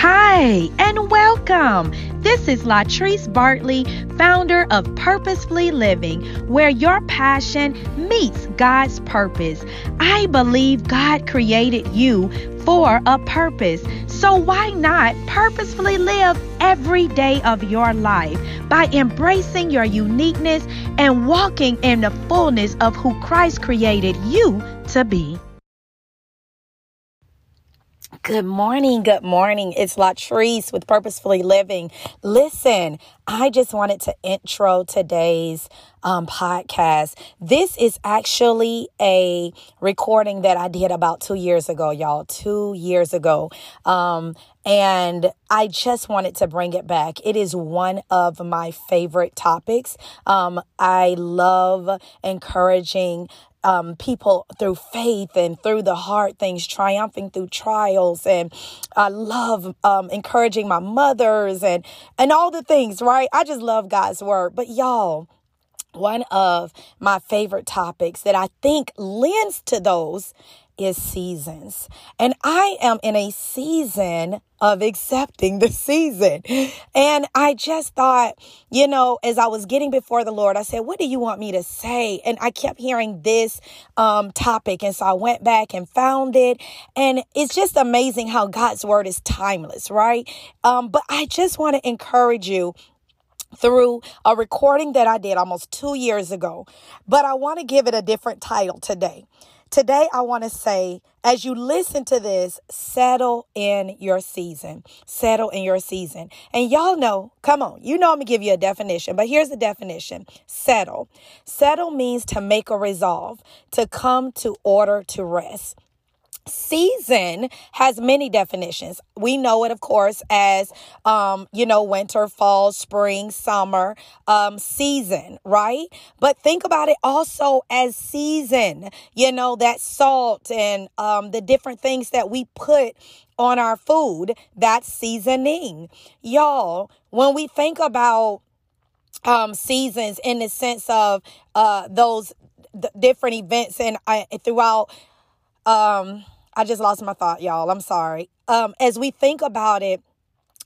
Hi, and welcome. This is Latrice Bartley, founder of Purposefully Living, where your passion meets God's purpose. I believe God created you for a purpose. So why not purposefully live every day of your life by embracing your uniqueness and walking in the fullness of who Christ created you to be? Good morning. Good morning. It's Latrice with Purposefully Living. Listen, I just wanted to intro today's um, podcast. This is actually a recording that I did about two years ago, y'all. Two years ago. Um, and I just wanted to bring it back. It is one of my favorite topics. Um, I love encouraging um, people through faith and through the hard things, triumphing through trials. And I love um, encouraging my mothers and, and all the things, right? I just love God's word. But y'all, one of my favorite topics that I think lends to those is seasons. And I am in a season of accepting the season. And I just thought, you know, as I was getting before the Lord, I said, what do you want me to say? And I kept hearing this um, topic. And so I went back and found it. And it's just amazing how God's word is timeless, right? Um, but I just want to encourage you through a recording that I did almost two years ago, but I want to give it a different title today. Today, I want to say, as you listen to this, settle in your season. Settle in your season. And y'all know, come on, you know I'm going to give you a definition, but here's the definition settle. Settle means to make a resolve, to come to order, to rest. Season has many definitions. We know it, of course, as, um, you know, winter, fall, spring, summer, um, season, right? But think about it also as season, you know, that salt and um, the different things that we put on our food, that's seasoning. Y'all, when we think about um, seasons in the sense of uh, those th- different events and uh, throughout um I just lost my thought, y'all. I'm sorry. Um, as we think about it,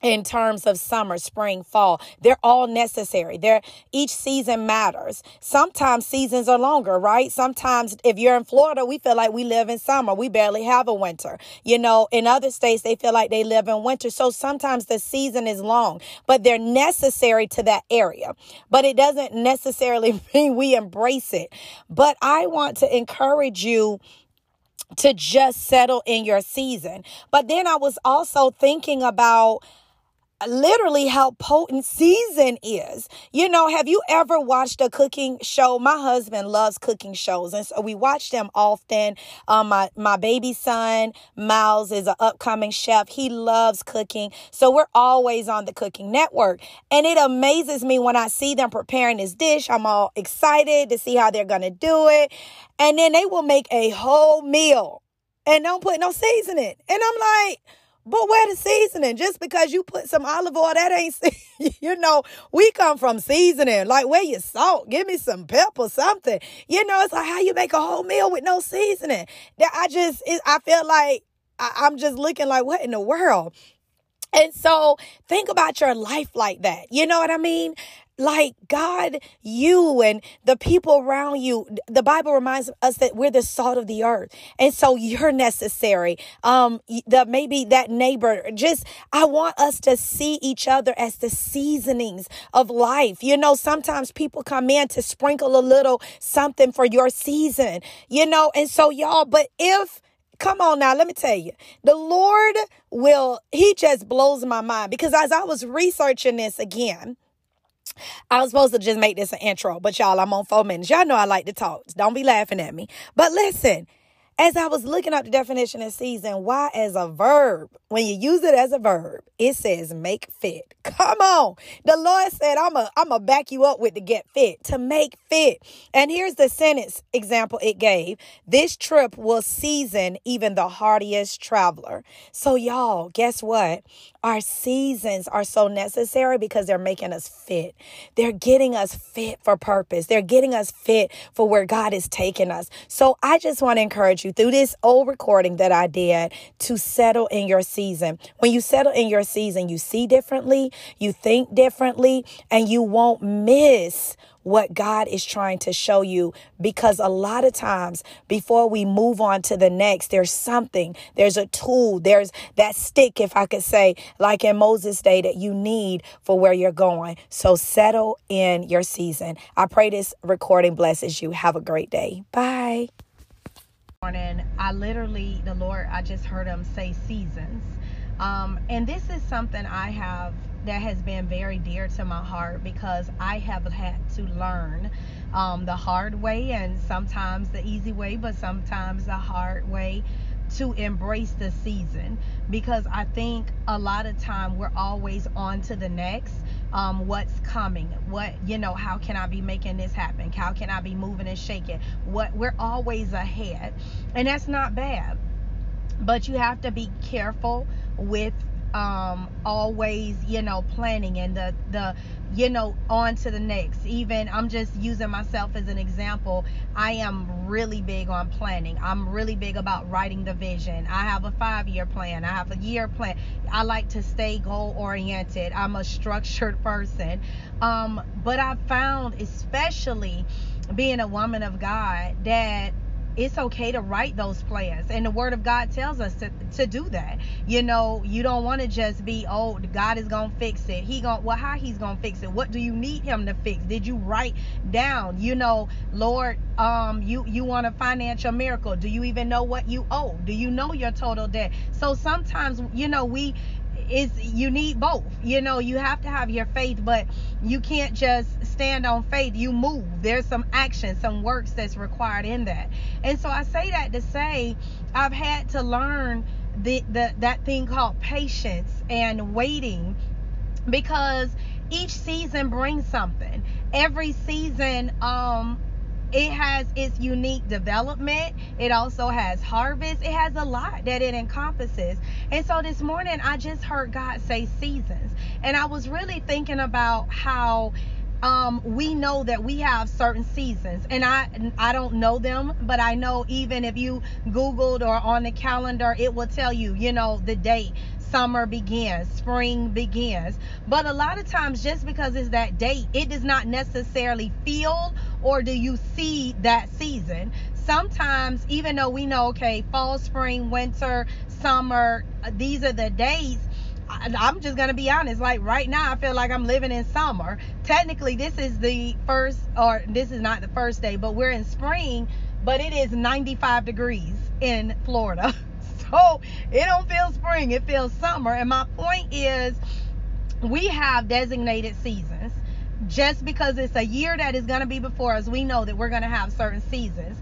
in terms of summer, spring, fall. They're all necessary. They're each season matters. Sometimes seasons are longer, right? Sometimes if you're in Florida, we feel like we live in summer. We barely have a winter. You know, in other states they feel like they live in winter. So sometimes the season is long, but they're necessary to that area. But it doesn't necessarily mean we embrace it. But I want to encourage you to just settle in your season. But then I was also thinking about literally how potent season is. You know, have you ever watched a cooking show? My husband loves cooking shows, and so we watch them often. Um, my my baby son Miles is an upcoming chef. He loves cooking, so we're always on the Cooking Network, and it amazes me when I see them preparing this dish. I'm all excited to see how they're gonna do it, and then they will make a whole meal and don't put no seasoning, and I'm like but where the seasoning? Just because you put some olive oil, that ain't, you know, we come from seasoning. Like, where your salt? Give me some pepper, something. You know, it's like how you make a whole meal with no seasoning. That I just, it, I feel like I, I'm just looking like, what in the world? And so think about your life like that. You know what I mean? Like God, you and the people around you. The Bible reminds us that we're the salt of the earth. And so you're necessary. Um, the, maybe that neighbor, just, I want us to see each other as the seasonings of life. You know, sometimes people come in to sprinkle a little something for your season, you know, and so y'all, but if, Come on now, let me tell you. The Lord will, He just blows my mind because as I was researching this again, I was supposed to just make this an intro, but y'all, I'm on four minutes. Y'all know I like to talk. Don't be laughing at me. But listen, as I was looking up the definition of season, why as a verb, when you use it as a verb, it says make fit. Come on. The Lord said, I'm a I'm a back you up with the get fit, to make fit. And here's the sentence example it gave. This trip will season even the hardiest traveler. So y'all, guess what? Our seasons are so necessary because they're making us fit. They're getting us fit for purpose. They're getting us fit for where God is taking us. So I just want to encourage you through this old recording that I did to settle in your season. When you settle in your season, you see differently, you think differently, and you won't miss what God is trying to show you because a lot of times before we move on to the next, there's something, there's a tool, there's that stick, if I could say, like in Moses' day, that you need for where you're going. So settle in your season. I pray this recording blesses you. Have a great day. Bye. Morning. I literally, the Lord, I just heard him say seasons. Um, and this is something I have that has been very dear to my heart because I have had to learn um, the hard way and sometimes the easy way, but sometimes the hard way to embrace the season because I think a lot of time we're always on to the next. Um, what's coming? What you know? How can I be making this happen? How can I be moving and shaking? What we're always ahead, and that's not bad. But you have to be careful with um always you know planning and the the you know on to the next. Even i'm just using myself as an example. I am really big on planning. I'm really big about writing the vision. I have a five year plan. I have a year plan. I like to stay goal oriented i'm a structured person. Um but i found especially being a woman of god that it's okay to write those plans. And the word of god tells us to, to do that. You know you don't want to just be oh god is gonna fix it. He gonna well how he's gonna fix it? What do you need him to fix? Did you write down you know lord um you you want a financial miracle. Do you even know what you owe? Do you know your total debt? So sometimes you know we is you need both. You know you have to have your faith but you can't just stand on faith you move there's some action some works that's required in that and so i say that to say i've had to learn the, the that thing called patience and waiting because each season brings something every season um it has its unique development. It also has harvest. It has a lot that it encompasses. And so this morning, I just heard God say seasons. And I was really thinking about how um, we know that we have certain seasons and I I don't know them but I know even if you googled or on the calendar it will tell you you know the date summer begins, spring begins. But a lot of times, just because it's that date, it does not necessarily feel or do you see that season. Sometimes, even though we know, okay, fall, spring, winter, summer, uh, these are the dates. I'm just gonna be honest. Like right now, I feel like I'm living in summer. Technically, this is the first, or this is not the first day, but we're in spring. But it is 95 degrees in Florida. so it don't feel spring, it feels summer. And my point is, we have designated seasons. Just because it's a year that is to be before us, we know that we're to have certain seasons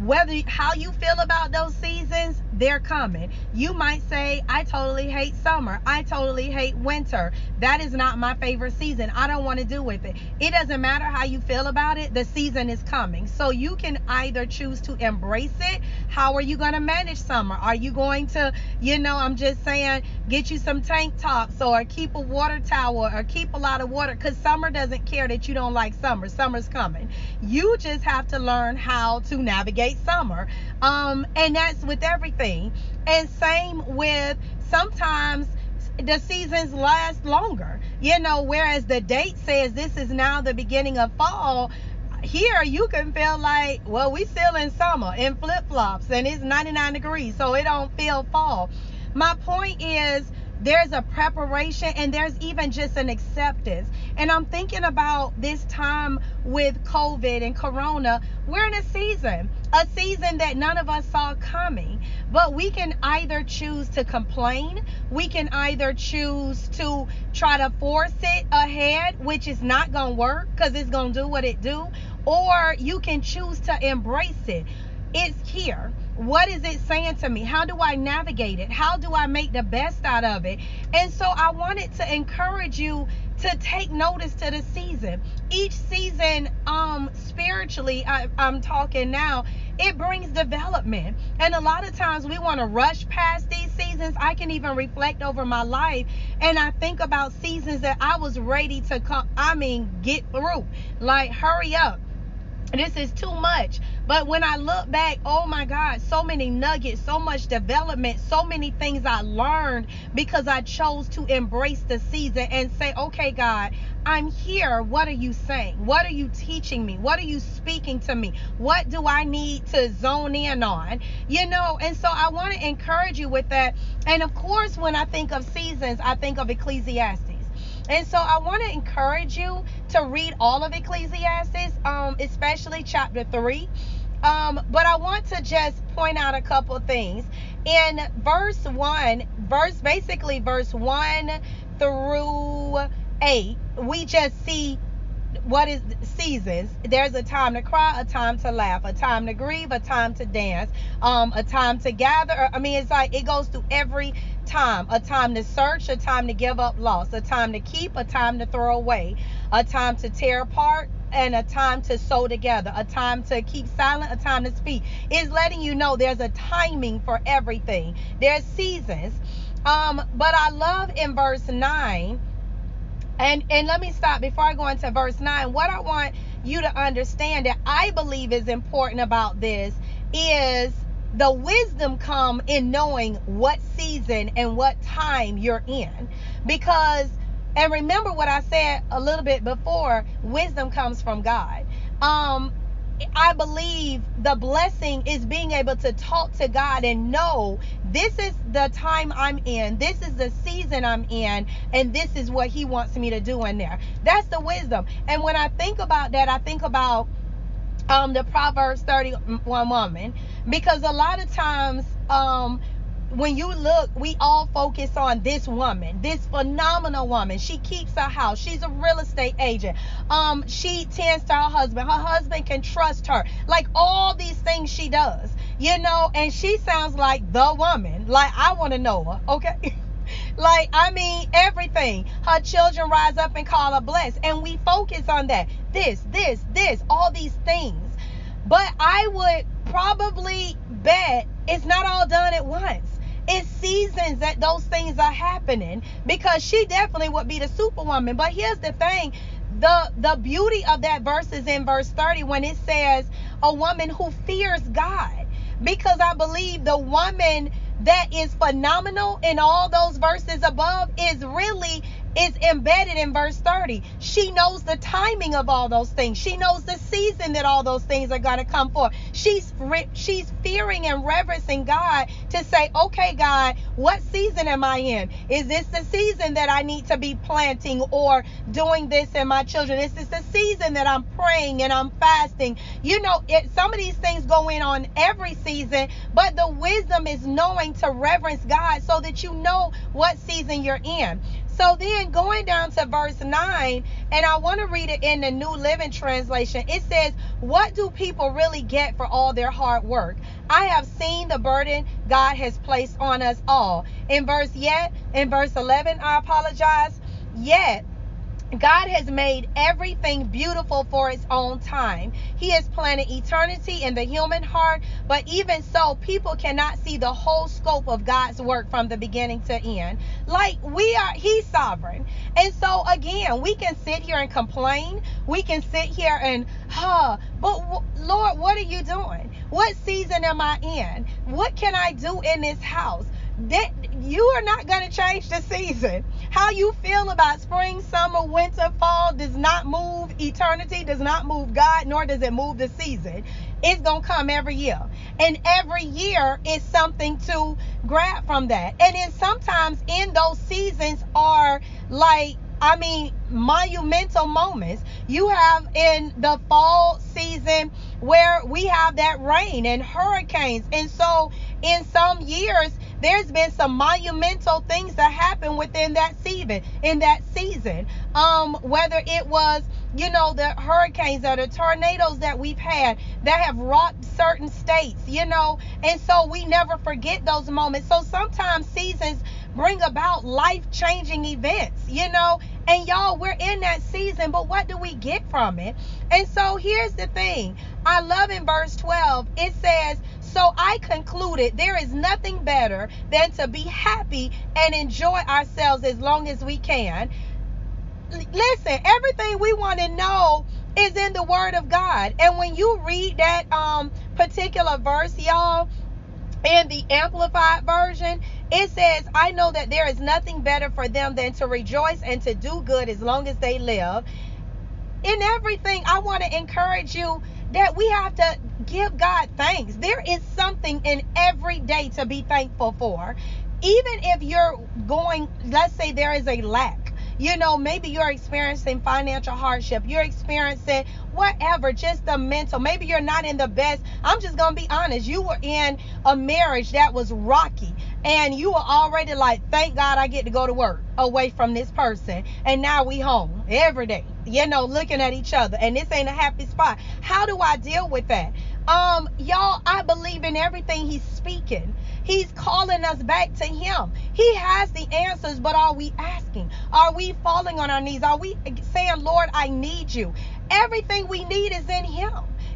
whether how you feel about those seasons, they're coming. You might say, I totally hate summer. I totally hate winter. That is not my favorite season. I don't want to do with it. It doesn't matter how you feel about it, the season is coming. So you can either choose to embrace it. How are you going to manage summer? Are you going to, you know, I'm just saying, get you some tank tops or keep a water tower or keep a lot of water because summer doesn't care that you don't like summer. Summer's coming. You just have to learn how to navigate summer. Um, and that's with everything. And same with sometimes the seasons last longer. You know, whereas the date says this is now the beginning of fall, here you can feel like, well, we still in summer in flip flops and it's 99 degrees, so it don't feel fall. My point is there's a preparation and there's even just an acceptance. And I'm thinking about this time with COVID and Corona. We're in a season, a season that none of us saw coming. But we can either choose to complain, we can either choose to try to force it ahead, which is not going to work because it's going to do what it do, or you can choose to embrace it. It's here what is it saying to me? How do I navigate it? How do I make the best out of it? And so I wanted to encourage you to take notice to the season. Each season, um, spiritually, I, I'm talking now, it brings development. And a lot of times we want to rush past these seasons. I can even reflect over my life and I think about seasons that I was ready to come, I mean, get through. Like, hurry up. This is too much But when I look back, oh my God, so many nuggets, so much development, so many things I learned because I chose to embrace the season and say, okay, God, I'm here. What are you saying? What are you teaching me? What are you speaking to me? What do I need to zone in on? You know, and so I want to encourage you with that. And of course, when I think of seasons, I think of Ecclesiastes. And so I want to encourage you to read all of Ecclesiastes, um, especially chapter 3. Um, but I want to just point out a couple things. In verse 1, verse basically verse 1 through 8, we just see what is seasons there's a time to cry a time to laugh a time to grieve a time to dance um a time to gather i mean it's like it goes through every time a time to search a time to give up loss a time to keep a time to throw away a time to tear apart and a time to sew together a time to keep silent a time to speak is letting you know there's a timing for everything there's seasons um but i love in verse 9 and and let me stop before I go into verse 9. What I want you to understand that I believe is important about this is the wisdom come in knowing what season and what time you're in. Because and remember what I said a little bit before, wisdom comes from God. Um I believe the blessing is being able to talk to God and know this is the time I'm in, this is the season I'm in, and this is what He wants me to do in there. That's the wisdom. And when I think about that, I think about um, the Proverbs 31 woman because a lot of times um, when you look, we all focus on this woman, this phenomenal woman. She keeps her house. She's a real estate agent. Um, she tends to her husband. Her husband can trust her. Like all these things she does, you know, and she sounds like the woman. Like I want to know her, okay? like I mean everything. Her children rise up and call her blessed, and we focus on that. This, this, this, all these things. But I would probably bet it's not all done at once it's seasons that those things are happening because she definitely would be the superwoman. But here's the thing the the beauty of that verse is in verse 30 when it says a woman who fears God because I believe the woman that is phenomenal in all those verses above is really is embedded in verse 30. She knows the timing of all those things. She knows the season that all those things are going to come for. She's she's fearing and reverencing God to say, "Okay, God, what season am I in? Is this the season that I need to be planting or doing this in my children? Is this the season that I'm praying and I'm fasting? You know, it, some of these things go in on every season, but the wisdom is knowing to reverence God so that you know what season you're in. So then going down to verse 9, and I want to read it in the New Living Translation. It says, What do people really get for all their hard work? I have seen the burden God has placed on us all. In verse yet, in verse 11, I apologize. Yet God has made everything beautiful for its own time. He has planted eternity in the human heart, but even so, people cannot see the whole scope of God's work from the beginning to end. Like we are, He's sovereign. And so, again, we can sit here and complain. We can sit here and, huh, but Lord, what are you doing? What season am I in? What can I do in this house? That you are not going to change the season. How you feel about spring, summer, winter, fall does not move eternity, does not move God, nor does it move the season. It's going to come every year. And every year is something to grab from that. And then sometimes in those seasons are like, I mean, monumental moments. You have in the fall season where we have that rain and hurricanes. And so in some years, there's been some monumental things that happen within that season in that season. Um whether it was you know the hurricanes or the tornadoes that we've had that have rocked certain states you know? And so we never forget those moments. So sometimes seasons bring about life-changing events you know? And y'all we're in that season but what do we get from it? And so here's the thing. I love in verse 12 it says so I concluded there is nothing better than to be happy and enjoy ourselves as long as we can. Listen, everything we want to know is in the word of God. And when you read that um particular verse, y'all, in the amplified version, it says, I know that there is nothing better for them than to rejoice and to do good as long as they live. In everything, I want to encourage you that we have to give God thanks. There is something in every day to be thankful for. Even if you're going, let's say there is a lack, you know, maybe you're experiencing financial hardship, you're experiencing whatever, just the mental. Maybe you're not in the best. I'm just going to be honest. You were in a marriage that was rocky and you were already like, thank God I get to go to work away from this person. And now we home every day, you know, looking at each other. And this ain't a happy spot. How do I deal with that? Um, y'all, I believe in everything he's speaking. He's calling us back to him. He has the answers, but are we asking? Are we falling on our knees? Are we saying, Lord, I need you? Everything we need is in him.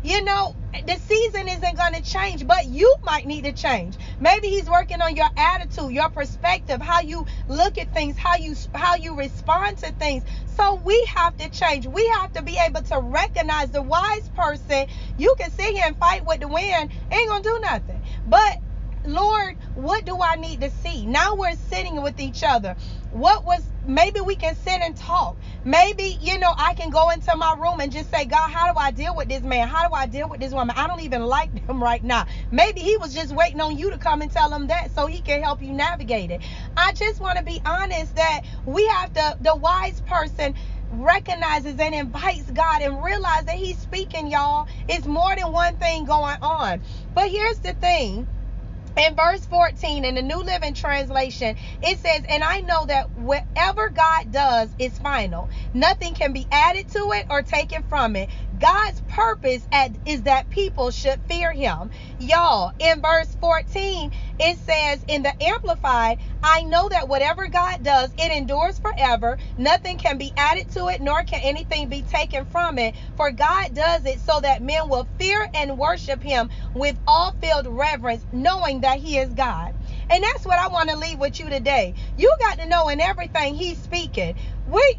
You know, the season isn't going to change, but you might need to change. Maybe he's working on your attitude, your perspective, how you look at things, how you how you respond to things. So we have to change. We have to be able to recognize the wise person. You can sit here and fight with the wind, ain't going to do nothing. But Lord, what do I need to see? Now we're sitting with each other. What was maybe we can sit and talk. Maybe, you know, I can go into my room and just say, God, how do I deal with this man? How do I deal with this woman? I don't even like them right now. Maybe he was just waiting on you to come and tell him that so he can help you navigate it. I just want to be honest that we have to, the wise person recognizes and invites God and realize that he's speaking, y'all. It's more than one thing going on. But here's the thing in verse 14 in the New Living Translation, it says, And I know that whatever God does is final. Nothing can be added to it or taken from it. God's purpose at, is that people should fear him. Y'all, in verse 14, it says in the Amplified, I know that whatever God does, it endures forever. Nothing can be added to it, nor can anything be taken from it. For God does it so that men will fear and worship him with all filled reverence, knowing that he is God. And that's what I want to leave with you today. You got to know in everything he's speaking. We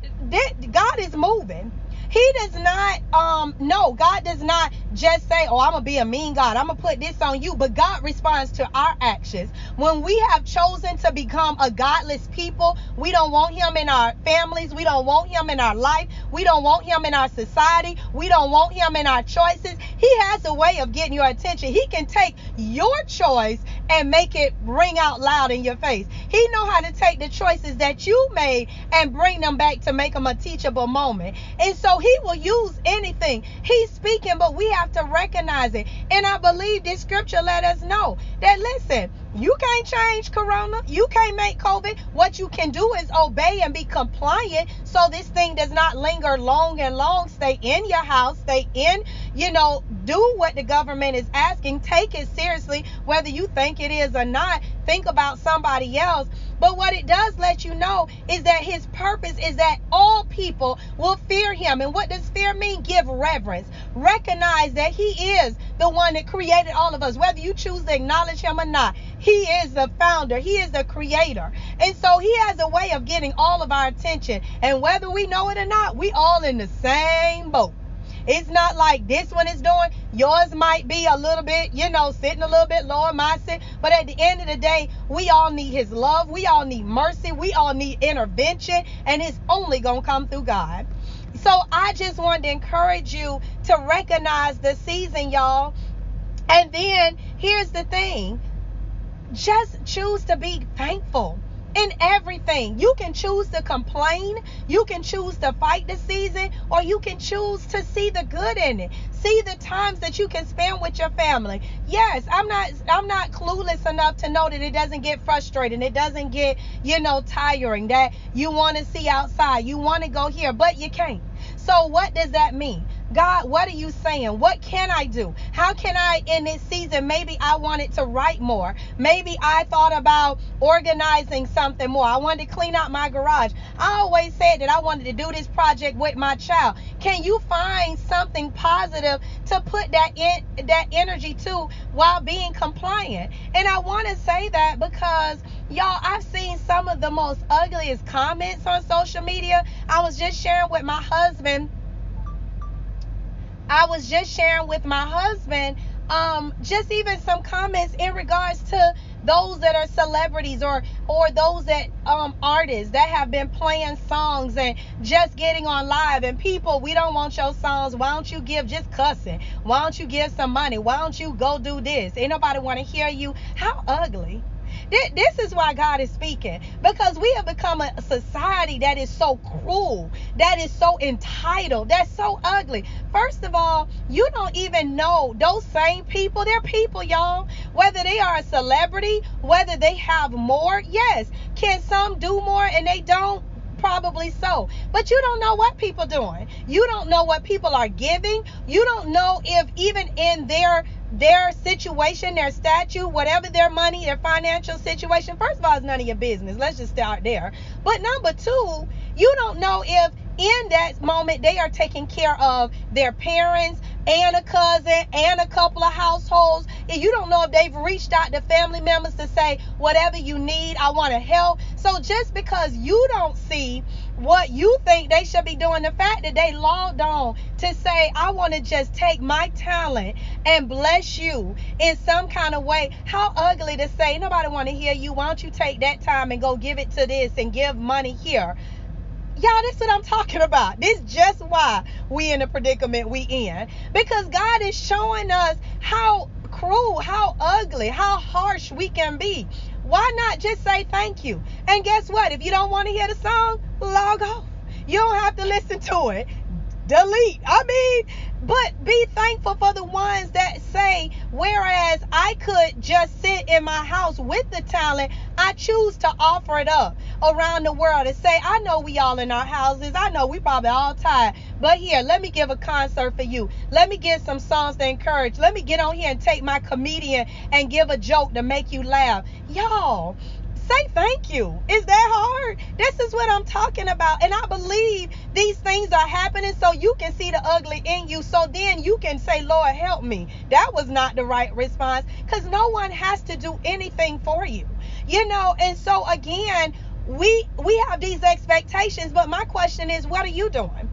God is moving. He does not, um, no, God does not just say, oh, I'm to be a mean God. I'm to put this on you. But God responds to our actions. When we have chosen to become a godless people, we don't want him in our families. We don't want him in our life. We don't want him in our society. We don't want him in our choices. He has a way of getting your attention. He can take your choice and make it ring out loud in your face. He know how to take the choices that you made and bring them back to make them a teachable moment. And so he will use anything. He's speaking, but we have to recognize it. And I believe this scripture let us know that listen, you can't change corona. You can't make COVID. What you can do is obey and be compliant so this thing does not linger long and long. Stay in your house, stay in, you know, do what the government is asking. Take it seriously, whether you think it is or not. Think about somebody else. But what it does let you know is that his purpose is that all people will fear him. And what does fear mean? Give reverence. Recognize that he is the one that created all of us, whether you choose to acknowledge him or not. He is the founder, He is the creator. And so He has a way of getting all of our attention. And whether we know it or not, we all in the same boat. It's not like this one is doing. Yours might be a little bit, you know, sitting a little bit lower, mine sit. But at the end of the day, we all need His love. We all need mercy. We all need intervention. And it's only going to come through God. So I just wanted to encourage you to recognize the season, y'all. And then here's the thing just choose to be thankful in everything. You can choose to complain, you can choose to fight the season, or you can choose to see the good in it. See the times that you can spend with your family. Yes, I'm not I'm not clueless enough to know that it doesn't get frustrating. It doesn't get, you know, tiring that you want to see outside. You want to go here, but you can't. So what does that mean? God, what are you saying? What can I do? How can I, in this season, maybe I wanted to write more. Maybe I thought about organizing something more. I wanted to clean out my garage. I always said that I wanted to do this project with my child. Can you find something positive to put that in that energy to while being compliant? And I want to say that because y'all, I've seen some of the most ugliest comments on social media. I was just sharing with my husband I was just sharing with my husband um, just even some comments in regards to those that are celebrities or or those that um artists that have been playing songs and just getting on live. And people we don't want your songs. Why don't you give just cussing. Why don't you give some money? Why don't you go do this? Ain't nobody want to hear you. How ugly this is why God is speaking because we have become a society that is so cruel, that is so entitled, that's so ugly. First of all, you don't even know those same people, they're people, y'all. Whether they are a celebrity, whether they have more, yes. Can some do more and they don't? probably so but you don't know what people doing you don't know what people are giving you don't know if even in their their situation, their statute, whatever their money, their financial situation, first of all, it's none of your business. Let's just start there. But number two, you don't know if in that moment they are taking care of their parents and a cousin and a couple of households. And you don't know if they've reached out to family members to say, whatever you need, I want to help. So just because you don't see what you think they should be doing. The fact that they logged on to say, I want to just take my talent and bless you in some kind of way. How ugly to say, nobody want to hear you. Why don't you take that time and go give it to this and give money here? Y'all, this is what I'm talking about. This just why we in the predicament we in. Because God is showing us how cruel, how ugly, how harsh we can be. Why not just say thank you? And guess what? If you don't want to hear the song, log off. You don't have to listen to it. Delete. I mean, but be thankful for the ones that say, whereas I could just sit in my house with the talent, I choose to offer it up around the world and say, I know we all in our houses. I know we probably all tired. But here, let me give a concert for you. Let me get some songs to encourage. Let me get on here and take my comedian and give a joke to make you laugh. Y'all, say thank you. Is that hard? This is what I'm talking about. And I believe these things are happening so you can see the ugly in you. So then you can say, Lord, help me. That was not the right response because no one has to do anything for you. You know, and so again, we we have these expectations, but my question is, what are you doing?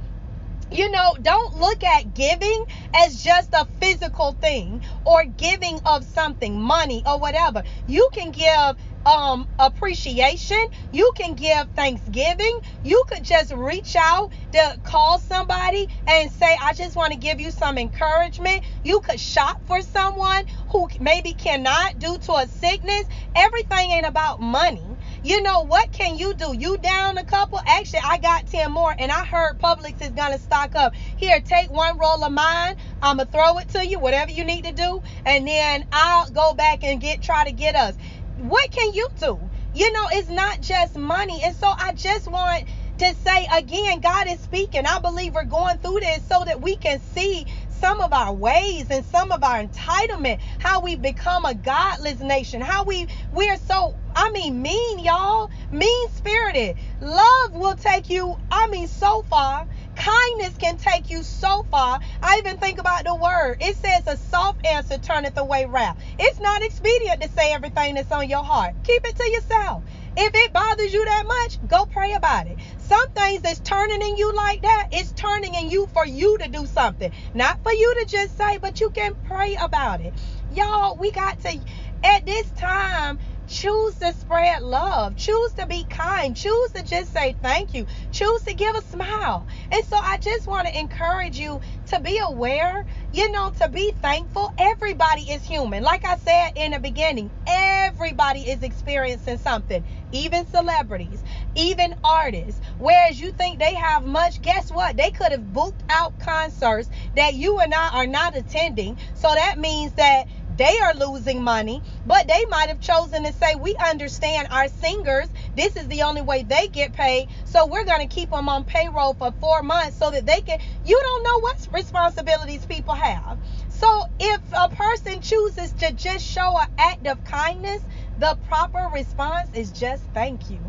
You know, don't look at giving as just a physical thing or giving of something, money or whatever. You can give um appreciation you can give thanksgiving you could just reach out to call somebody and say i just want to give you some encouragement you could shop for someone who maybe cannot due to a sickness everything ain't about money you know what can you do? You down a couple? Actually, I got 10 more and I heard Publix is to stock up. Here, take one roll of mine. I'm going to throw it to you, whatever you need to do, and then I'll go back and get try to get us. What can you do? You know, it's not just money. And so I just want to say again, God is speaking. I believe we're going through this so that we can see some of our ways and some of our entitlement, how we become a godless nation, how we we are so I mean mean, y'all, mean spirited. Love will take you, I mean, so far. Kindness can take you so far. I even think about the word. It says a soft answer turneth away wrath. It's not expedient to say everything that's on your heart. Keep it to yourself. If it bothers you that much, go pray about it. Some things that's turning in you like that, it's turning in you for you to do something. Not for you to just say, but you can pray about it. Y'all, we got to, at this time, choose to spread love. Choose to be kind. Choose to just say thank you. Choose to give a smile. And so i just want to encourage you to be aware you know to be thankful. Everybody is human. Like i said in the beginning everybody is experiencing something. Even celebrities even artists. Whereas you think they have much guess what? They could have booked out concerts that you and i are not attending. So that means that they are losing money, but they might have chosen to say, We understand our singers. This is the only way they get paid. So we're going to keep them on payroll for four months so that they can. You don't know what responsibilities people have. So if a person chooses to just show an act of kindness, the proper response is just thank you.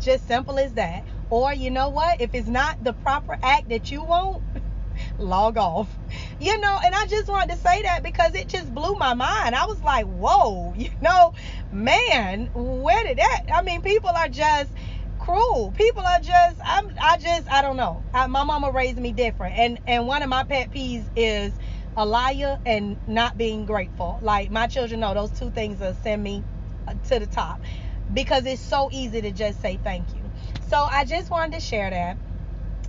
Just simple as that. Or you know what? If it's not the proper act that you want, log off. You know, and I just wanted to say that because it just blew my mind. I was like, whoa, you know, man, where did that? I mean, people are just cruel. People are just I'm I just I don't know. I, my mama raised me different. And and one of my pet peeves is a liar and not being grateful. Like my children know those two things will send me uh, to the top because it's so easy to just say thank you. So I just wanted to share that.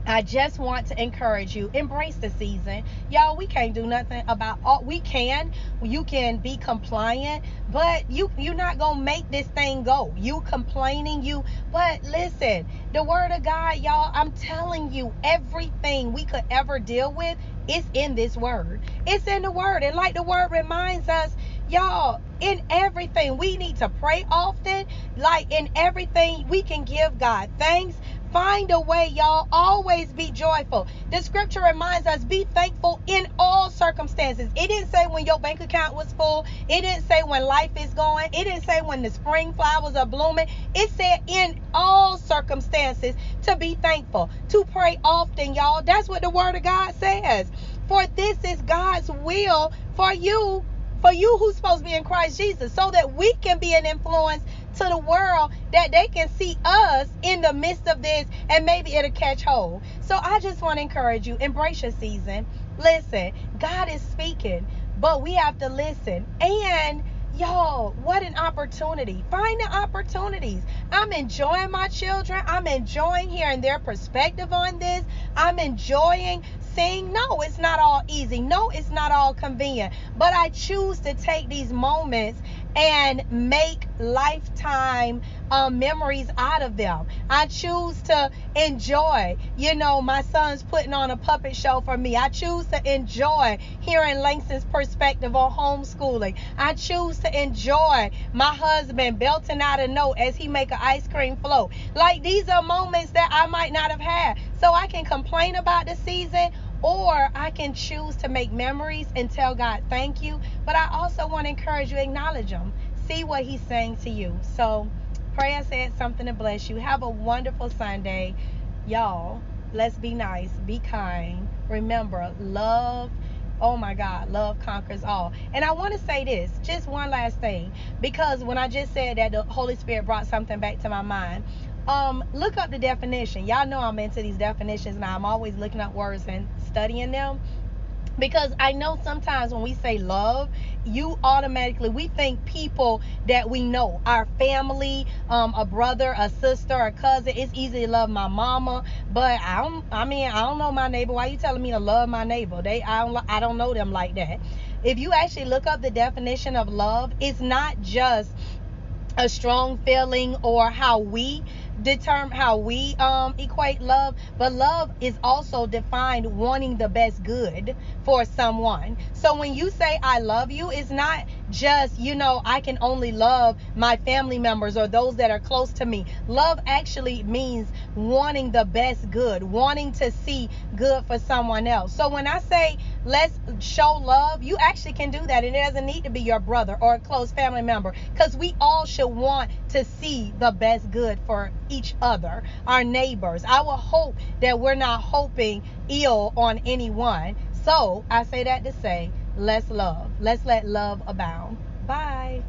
I just want to encourage you embrace the season. Y'all, we can't do nothing about all we can. You can be compliant, but you you're not going to make this thing go. You complaining, you but listen, the word of God, y'all, I'm telling you everything we could ever deal with is in this word. It's in the word. And like the word reminds us, y'all, in everything we need to pray often. Like in everything we can give God thanks Find a way, y'all. Always be joyful. The scripture reminds us be thankful in all circumstances. It didn't say when your bank account was full. It didn't say when life is going. It didn't say when the spring flowers are blooming. It said in all circumstances to be thankful, to pray often, y'all. That's what the word of God says. For this is God's will for you for you who's supposed to be in Christ Jesus so that we can be an influence to the world that they can see us in the midst of this and maybe it'll catch hold. So I just want to encourage you embrace your season. Listen, God is speaking, but we have to listen. And y'all, what an opportunity. Find the opportunities. I'm enjoying my children. I'm enjoying hearing their perspective on this. I'm enjoying no, it's not all easy. No, it's not all convenient. But I choose to take these moments and make lifetime um, memories out of them. I choose to enjoy, you know, my son's putting on a puppet show for me. I choose to enjoy hearing Langston's perspective on homeschooling. I choose to enjoy my husband belting out a note as he make an ice cream float. Like these are moments that I might not have had. So I can complain about the season or I can choose to make memories and tell God thank you. But I also want to encourage you, acknowledge Him. See what He's saying to you. So pray I said something to bless you. Have a wonderful Sunday. Y'all, let's be nice, be kind. Remember, love. Oh my God, love conquers all. And I want to say this, just one last thing, because when I just said that the Holy Spirit brought something back to my mind, um, look up the definition. Y'all know I'm into these definitions now. I'm always looking up words and studying them because I know sometimes when we say love, you automatically we think people that we know, our family, um, a brother, a sister, a cousin. It's easy to love my mama, but I don't. I mean, I don't know my neighbor. Why you telling me to love my neighbor? They, I don't, I don't know them like that. If you actually look up the definition of love, it's not just a strong feeling or how we determine how we um, equate love, but love is also defined wanting the best good for someone. So when you say I love you, it's not just, you know, I can only love my family members or those that are close to me. Love actually means wanting the best good, wanting to see good for someone else. So when I say let's show love, you actually can do that. And It doesn't need to be your brother or a close family member because we all should want to see the best good for each other, our neighbors. I will hope that we're not hoping ill on anyone. So I say that to say, let's love. Let's let love abound. Bye.